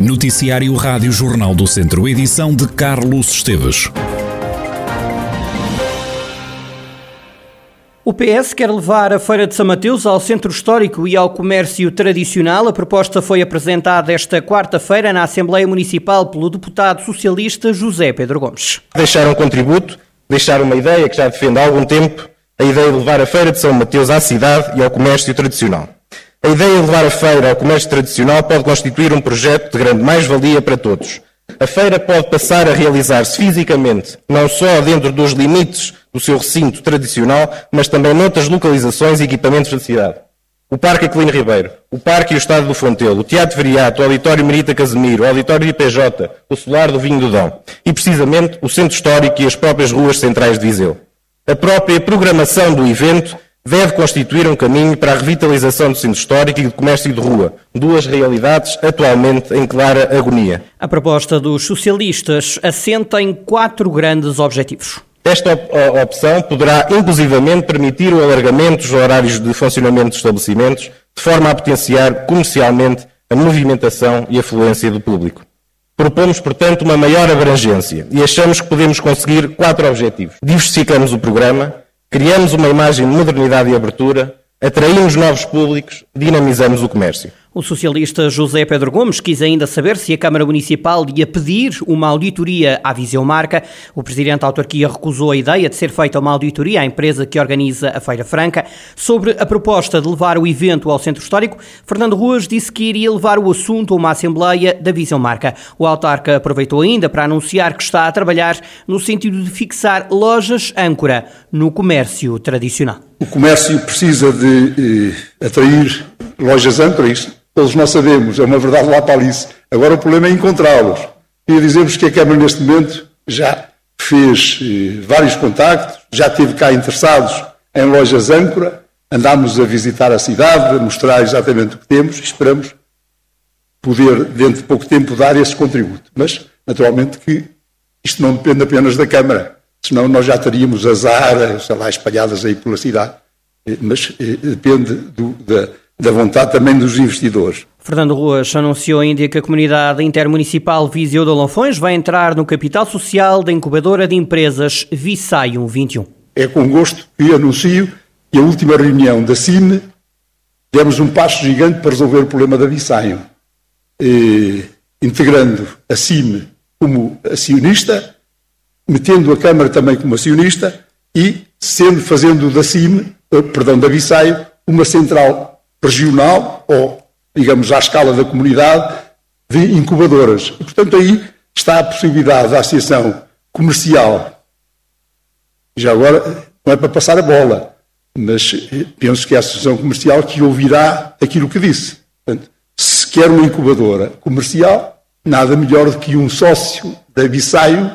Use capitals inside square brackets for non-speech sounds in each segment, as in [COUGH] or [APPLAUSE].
Noticiário Rádio Jornal do Centro, edição de Carlos Esteves. O PS quer levar a Feira de São Mateus ao centro histórico e ao comércio tradicional. A proposta foi apresentada esta quarta-feira na Assembleia Municipal pelo deputado socialista José Pedro Gomes. Deixar um contributo, deixar uma ideia que já defende há algum tempo, a ideia de levar a Feira de São Mateus à cidade e ao comércio tradicional. A ideia de levar a feira ao comércio tradicional pode constituir um projeto de grande mais-valia para todos. A feira pode passar a realizar-se fisicamente, não só dentro dos limites do seu recinto tradicional, mas também noutras localizações e equipamentos da cidade. O Parque Aquilino Ribeiro, o Parque e o Estado do Fontelo, o Teatro Viriato, o Auditório Merita Casemiro, o Auditório IPJ, o Solar do Vinho do Dom e, precisamente, o Centro Histórico e as próprias ruas centrais de Viseu. A própria programação do evento deve constituir um caminho para a revitalização do centro histórico e do comércio de rua, duas realidades atualmente em clara agonia. A proposta dos socialistas assenta em quatro grandes objetivos. Esta opção poderá, inclusivamente, permitir o alargamento dos horários de funcionamento dos estabelecimentos, de forma a potenciar comercialmente a movimentação e a fluência do público. Propomos, portanto, uma maior abrangência e achamos que podemos conseguir quatro objetivos. Diversificamos o programa, criamos uma imagem de modernidade e abertura, atraímos novos públicos, dinamizamos o comércio. O socialista José Pedro Gomes quis ainda saber se a Câmara Municipal ia pedir uma auditoria à Viseu Marca. O presidente da autarquia recusou a ideia de ser feita uma auditoria à empresa que organiza a Feira Franca. Sobre a proposta de levar o evento ao Centro Histórico, Fernando Ruas disse que iria levar o assunto a uma Assembleia da Viseu Marca. O autarca aproveitou ainda para anunciar que está a trabalhar no sentido de fixar lojas âncora no comércio tradicional. O comércio precisa de eh, atrair lojas âncora, isso todos nós sabemos, é uma verdade lá para Alice. Agora o problema é encontrá-los. E dizemos que a Câmara, neste momento, já fez eh, vários contactos, já teve cá interessados em lojas âncora, andámos a visitar a cidade, a mostrar exatamente o que temos e esperamos poder, dentro de pouco tempo, dar esse contributo. Mas, naturalmente, que isto não depende apenas da Câmara, senão nós já teríamos as áreas, lá, espalhadas aí pela cidade. Eh, mas eh, depende do, da, da vontade também dos investidores. Fernando Ruas anunciou ainda que a comunidade intermunicipal Viseu de Lanfões vai entrar no capital social da incubadora de empresas Visaium 21. É com gosto que anuncio que a última reunião da CIME demos um passo gigante para resolver o problema da Visaium, eh, integrando a CIME como acionista, metendo a Câmara também como acionista e sendo fazendo da CIME, perdão, da Visaium, uma central regional ou, digamos, à escala da comunidade de incubadoras. E, portanto, aí está a possibilidade da associação comercial. Já agora, não é para passar a bola, mas penso que é a associação comercial que ouvirá aquilo que disse. Portanto, se quer uma incubadora comercial, nada melhor do que um sócio da Bissaio,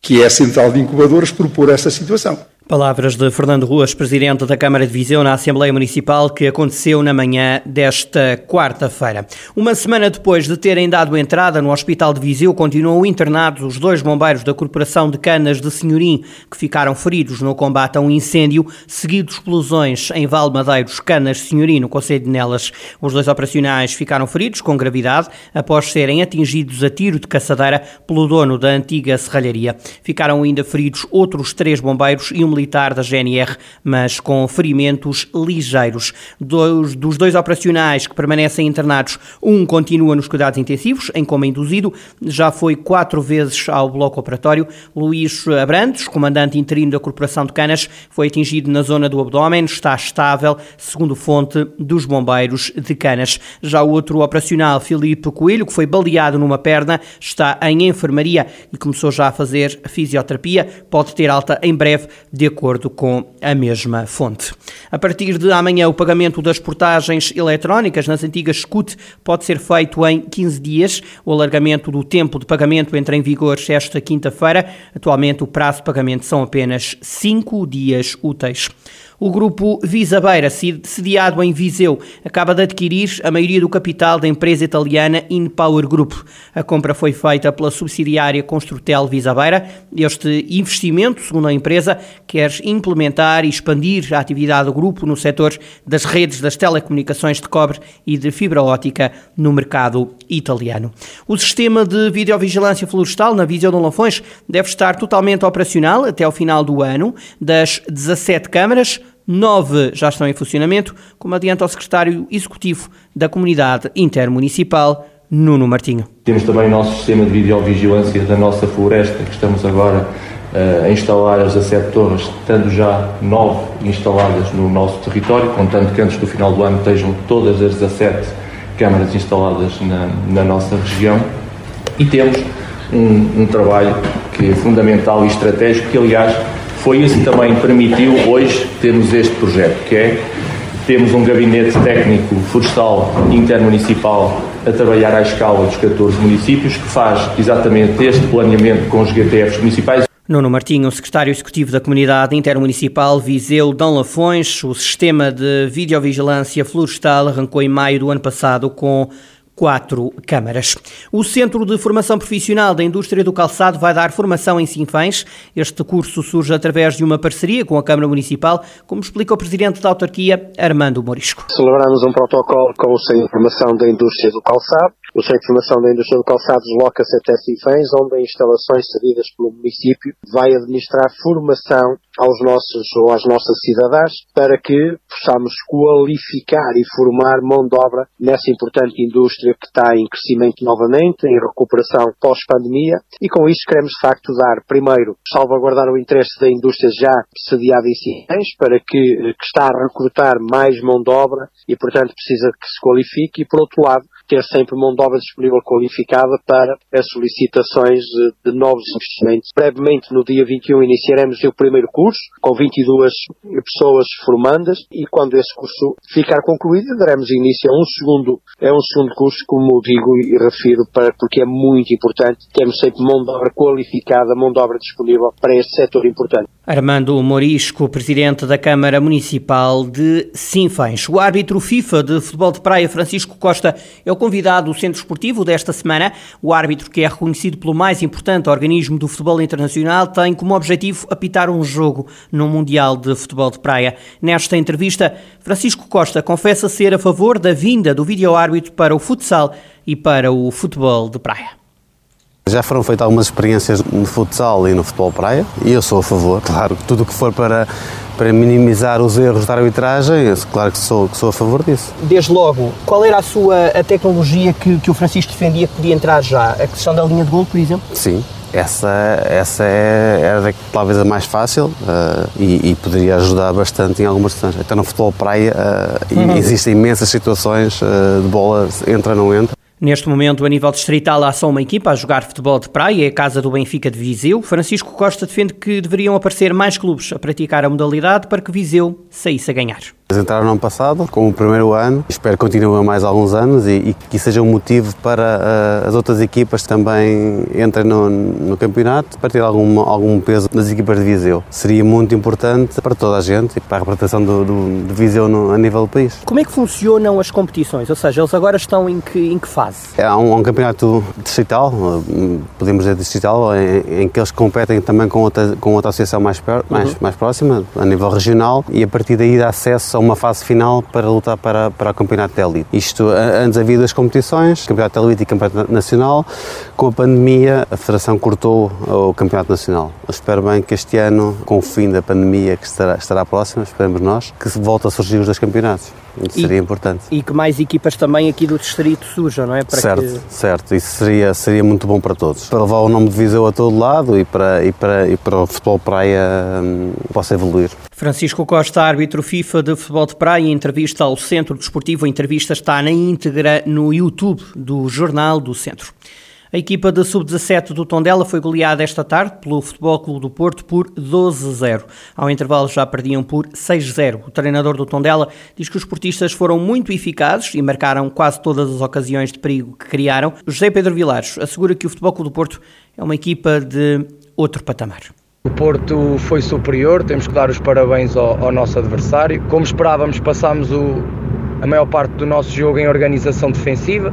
que é a central de incubadoras, propor essa situação. Palavras de Fernando Ruas, presidente da Câmara de Viseu, na Assembleia Municipal, que aconteceu na manhã desta quarta-feira. Uma semana depois de terem dado entrada no Hospital de Viseu, continuam internados os dois bombeiros da Corporação de Canas de Senhorim, que ficaram feridos no combate a um incêndio, seguido de explosões em Valmadeiros, Canas de Senhorim, no Conselho de Nelas. Os dois operacionais ficaram feridos com gravidade após serem atingidos a tiro de caçadeira pelo dono da antiga serralharia. Ficaram ainda feridos outros três bombeiros e um militar da GNR, mas com ferimentos ligeiros. Dos, dos dois operacionais que permanecem internados, um continua nos cuidados intensivos, em coma induzido, já foi quatro vezes ao bloco operatório. Luís Abrantes, comandante interino da Corporação de Canas, foi atingido na zona do abdômen, está estável, segundo fonte dos bombeiros de Canas. Já o outro operacional, Filipe Coelho, que foi baleado numa perna, está em enfermaria e começou já a fazer fisioterapia, pode ter alta em breve, de acordo com a mesma fonte. A partir de amanhã, o pagamento das portagens eletrónicas nas antigas SCUT pode ser feito em 15 dias. O alargamento do tempo de pagamento entra em vigor esta quinta-feira. Atualmente, o prazo de pagamento são apenas 5 dias úteis. O grupo Visabeira, sediado em Viseu, acaba de adquirir a maioria do capital da empresa italiana InPower Group. A compra foi feita pela subsidiária Construtel Visabeira. Este investimento, segundo a empresa, quer implementar e expandir a atividade do grupo no setor das redes das telecomunicações de cobre e de fibra ótica no mercado italiano. O sistema de videovigilância florestal na Viseu de Lafões deve estar totalmente operacional até ao final do ano. Das 17 câmaras, nove já estão em funcionamento, como adianta o secretário executivo da Comunidade Intermunicipal, Nuno Martinho. Temos também o nosso sistema de videovigilância da nossa floresta, que estamos agora uh, a instalar as 17 torres, estando já nove instaladas no nosso território, contanto que antes do final do ano estejam todas as 17 câmaras instaladas na, na nossa região. E temos um, um trabalho que é fundamental e estratégico, que aliás foi isso que também permitiu hoje termos este projeto, que é temos um gabinete técnico florestal intermunicipal a trabalhar à escala dos 14 municípios, que faz exatamente este planeamento com os GTFs municipais. Nuno Martinho, secretário executivo da Comunidade Intermunicipal Viseu Dão Lafões, o sistema de videovigilância florestal arrancou em maio do ano passado com quatro câmaras. O Centro de Formação Profissional da Indústria do Calçado vai dar formação em Sinfãs. Este curso surge através de uma parceria com a Câmara Municipal, como explica o Presidente da autarquia, Armando Morisco. Celebramos um protocolo com o Centro de Formação da Indústria do Calçado. O Centro de Formação da Indústria do Calçado desloca-se até Sinfãs, onde em instalações cedidas pelo município vai administrar formação aos nossos ou às nossas cidadãs para que possamos qualificar e formar mão de obra nessa importante indústria que está em crescimento novamente, em recuperação pós-pandemia. E com isso queremos de facto dar primeiro salvaguardar o interesse da indústria já sediada em Sinfãs para que, que está a recrutar mais mão de obra e portanto precisa que se qualifique. E por outro lado ter sempre mão de obra disponível qualificada para as solicitações de, novos investimentos. Brevemente, no dia 21, iniciaremos o primeiro curso, com 22 pessoas formandas, e quando esse curso ficar concluído, daremos início a um segundo, a um segundo curso, como digo e refiro, para, porque é muito importante termos sempre mão de obra qualificada, mão de obra disponível para este setor importante. Armando Morisco, presidente da Câmara Municipal de Sinfãs. O árbitro FIFA de futebol de praia, Francisco Costa, é o convidado do Centro Esportivo desta semana. O árbitro, que é reconhecido pelo mais importante organismo do futebol internacional, tem como objetivo apitar um jogo no Mundial de Futebol de Praia. Nesta entrevista, Francisco Costa confessa ser a favor da vinda do vídeo-árbitro para o futsal e para o futebol de praia. Já foram feitas algumas experiências no futsal e no futebol praia e eu sou a favor. [LAUGHS] Claro tudo o que for para para minimizar os erros da arbitragem, claro que sou, que sou a favor disso. Desde logo, qual era a sua a tecnologia que, que o Francisco defendia que podia entrar já? A questão da linha de gol, por exemplo? Sim, essa, essa é, era talvez a mais fácil uh, e, e, poderia ajudar bastante em algumas situações. Até no futebol praia uh, uhum. existem imensas situações uh, de bola entra não entra. Neste momento, a nível distrital, há só uma equipa a jogar futebol de praia, é a Casa do Benfica de Viseu. Francisco Costa defende que deveriam aparecer mais clubes a praticar a modalidade para que Viseu saísse a ganhar. Entraram no ano passado, como o primeiro ano, espero que continuem mais alguns anos e, e que seja um motivo para uh, as outras equipas também entrem no, no campeonato para ter algum, algum peso nas equipas de Viseu. Seria muito importante para toda a gente e para a representação do, do, de Viseu no, a nível do país. Como é que funcionam as competições? Ou seja, eles agora estão em que, em que fase? É um, um campeonato distrital, podemos dizer distrital, em, em, que eles competem também com outra, com outra associação mais, per, mais, uhum. mais próxima, a nível regional, e a partir daí dá acesso a uma fase final para lutar para, para o Campeonato de Elite. Isto, antes havia duas competições, Campeonato de Elite e Campeonato Nacional. Com a pandemia, a Federação cortou o Campeonato Nacional. Eu espero bem que este ano, com o fim da pandemia que estará, estará próxima, esperemos nós, que volte a surgir os dois campeonatos. Isso e, seria importante. E que mais equipas também aqui do distrito surjam, não é? Para certo, que... certo. Isso seria, seria muito bom para todos. Para levar o nome de Viseu a todo lado e para, e para, e para o futebol praia um, possa evoluir. Francisco Costa, árbitro FIFA de futebol de praia, entrevista ao Centro Desportivo. A entrevista está na íntegra no YouTube do Jornal do Centro. A equipa da Sub-17 do Tondela foi goleada esta tarde pelo Futebol Clube do Porto por 12-0. Ao intervalo já perdiam por 6-0. O treinador do Tondela diz que os portistas foram muito eficazes e marcaram quase todas as ocasiões de perigo que criaram. José Pedro Vilares assegura que o Futebol Clube do Porto é uma equipa de outro patamar. O Porto foi superior, temos que dar os parabéns ao, ao nosso adversário. Como esperávamos, passámos o, a maior parte do nosso jogo em organização defensiva.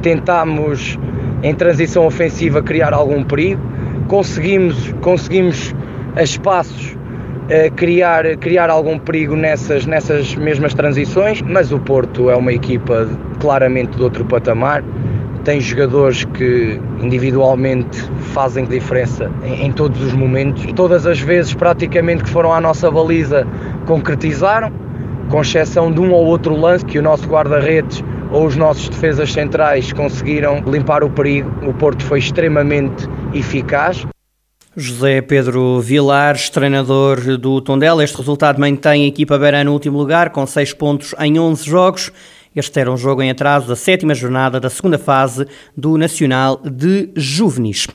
Tentámos, em transição ofensiva, criar algum perigo. Conseguimos, conseguimos a espaços eh, criar, criar algum perigo nessas, nessas mesmas transições, mas o Porto é uma equipa claramente de outro patamar tem jogadores que individualmente fazem diferença em, em, todos os momentos. Todas as vezes, praticamente, que foram à nossa baliza, concretizaram, com exceção de um ou outro lance que o nosso guarda-redes ou os nossos defesas centrais conseguiram limpar o perigo. O Porto foi extremamente eficaz. José Pedro Vilares, treinador do Tondela. Este resultado mantém a equipa beirã no último lugar, com 6 pontos em 11 jogos. Este era um jogo em atraso da sétima jornada da segunda fase do Nacional de Juvenis.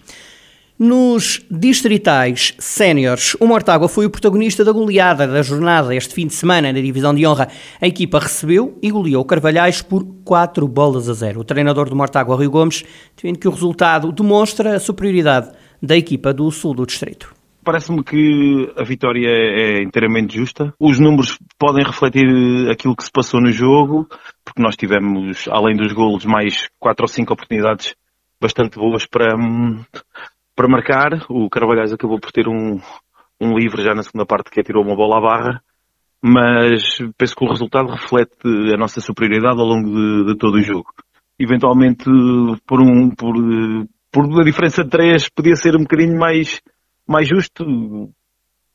Nos distritais séniores, o Mortágua foi o protagonista da goleada da jornada este fim de semana na divisão de honra. A equipa recebeu e goleou Carvalhais por 4 bolas a 0. O treinador do Mortágua, Rui Gomes, defende que o resultado demonstra a superioridade da equipa do sul do distrito. Parece-me que a vitória é inteiramente justa. Os números podem refletir aquilo que se passou no jogo, porque nós tivemos, além dos golos, mais quatro ou cinco oportunidades bastante boas para, para marcar. O Carvalhais acabou por ter um, um livre já na segunda parte que atirou uma bola à barra, mas penso que o resultado reflete a nossa superioridade ao longo de, de todo o jogo. Eventualmente, por um, por, por a diferença de três, podia ser um bocadinho mais mais justo,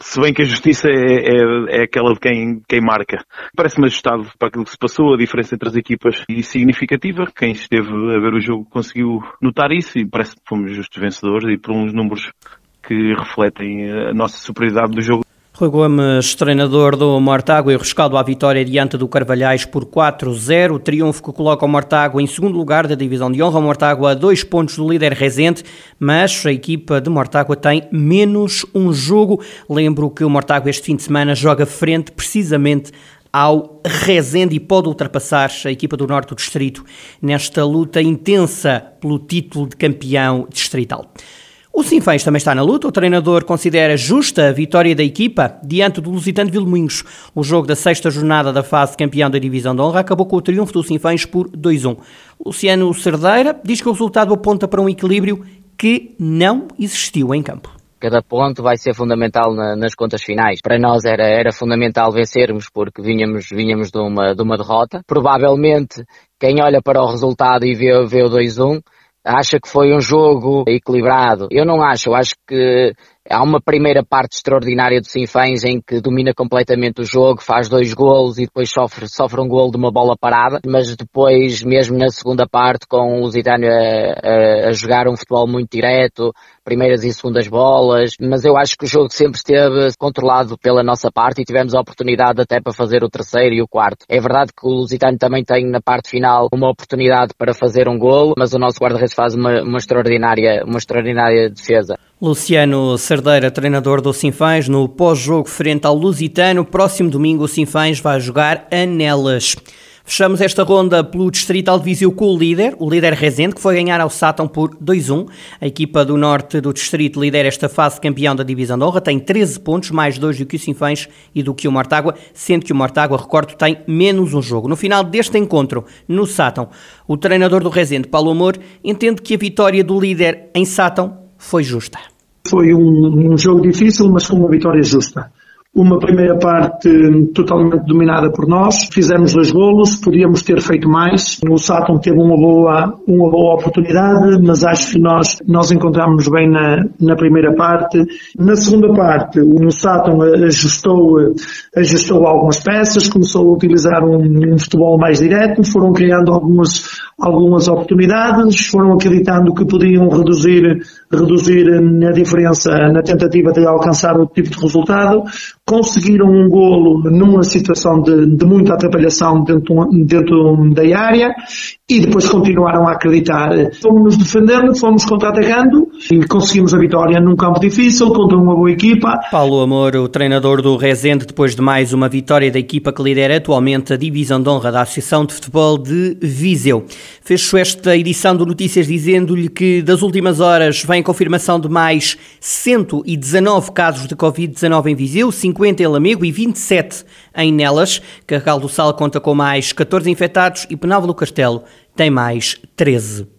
se bem que a justiça é, é, é aquela de quem, quem marca. Parece-me ajustado para aquilo que se passou, a diferença entre as equipas e significativa. Quem esteve a ver o jogo conseguiu notar isso e parece que fomos justos vencedores e por uns números que refletem a nossa superioridade do jogo. Rui Gomes, treinador do Mortágua e rescaldo à vitória diante do Carvalhais por 4-0. Triunfo que coloca o Mortágua em segundo lugar da divisão de honra. O Mortágua a dois pontos do líder Rezende, mas a equipa de Mortágua tem menos um jogo. Lembro que o Mortágua este fim de semana joga frente precisamente ao Rezende e pode ultrapassar a equipa do Norte do Distrito nesta luta intensa pelo título de campeão distrital. O Sinfãs também está na luta. O treinador considera justa a vitória da equipa diante do Lusitano Vilmoinhos. O jogo da sexta jornada da fase campeão da Divisão de Honra acabou com o triunfo do Sinfãs por 2-1. Luciano Cerdeira diz que o resultado aponta para um equilíbrio que não existiu em campo. Cada ponto vai ser fundamental na, nas contas finais. Para nós era, era fundamental vencermos porque vinhamos de, uma, de uma derrota. Provavelmente quem olha para o resultado e vê, vê o 2-1 acha que foi um jogo equilibrado. Eu não acho, eu acho que há uma primeira parte extraordinária do Sinfãs em que domina completamente o jogo, faz dois golos e depois sofre, sofre um golo de uma bola parada, mas depois, mesmo na segunda parte, com o Zidane a, a, a jogar um futebol muito direto, primeiras e segundas bolas, mas eu acho que o jogo sempre esteve controlado pela nossa parte e tivemos a oportunidade até para fazer o terceiro e o quarto. É verdade que o Lusitano também tem na parte final uma oportunidade para fazer um golo, mas o nosso guarda-redes faz uma, uma, extraordinária, uma extraordinária defesa. Luciano Cerdeira, treinador do Sinfãs, no pós-jogo frente ao Lusitano, próximo domingo o Sinfãs vai jogar a Nelas. Fechamos esta ronda pelo Distrital de Viseu com o líder, o líder Rezende, que foi ganhar ao Sátão por 2-1. A equipa do norte do distrito lidera esta fase campeão da Divisão de Honra, tem 13 pontos, mais dois do que o Sinfãs e do que o Mortágua, sendo que o Mortágua, recordo, tem menos um jogo. No final deste encontro, no Sátão, o treinador do Rezende, Paulo Amor, entende que a vitória do líder em Sátão foi justa. Foi um, um jogo difícil, mas com uma vitória justa uma primeira parte totalmente dominada por nós, fizemos dois golos, podíamos ter feito mais. O Saturn teve uma boa, uma boa oportunidade, mas acho que nós, nós encontramos bem na, na primeira parte. Na segunda parte, o Saturn ajustou, ajustou algumas peças, começou a utilizar um, um futebol mais direto, foram criando algumas, algumas oportunidades, foram acreditando que podiam reduzir, reduzir a diferença na tentativa de alcançar o tipo de resultado conseguiram um golo numa situação de, de muita atrapalhação dentro, dentro da área e depois continuaram a acreditar. Fomos nos defendendo, fomos contra-atacando e conseguimos a vitória num campo difícil contra uma boa equipa. Paulo Amor, o treinador do Rezende, depois de mais uma vitória da equipa que lidera atualmente a divisão de honra da Associação de Futebol de Viseu. Fecho esta edição do Notícias dizendo-lhe que das últimas horas vem confirmação de mais 119 casos de Covid-19 em Viseu, 50 em Lamego e 27 em Nelas. Carregal do Sal conta com mais 14 infectados e Penalva do Castelo tem mais 13.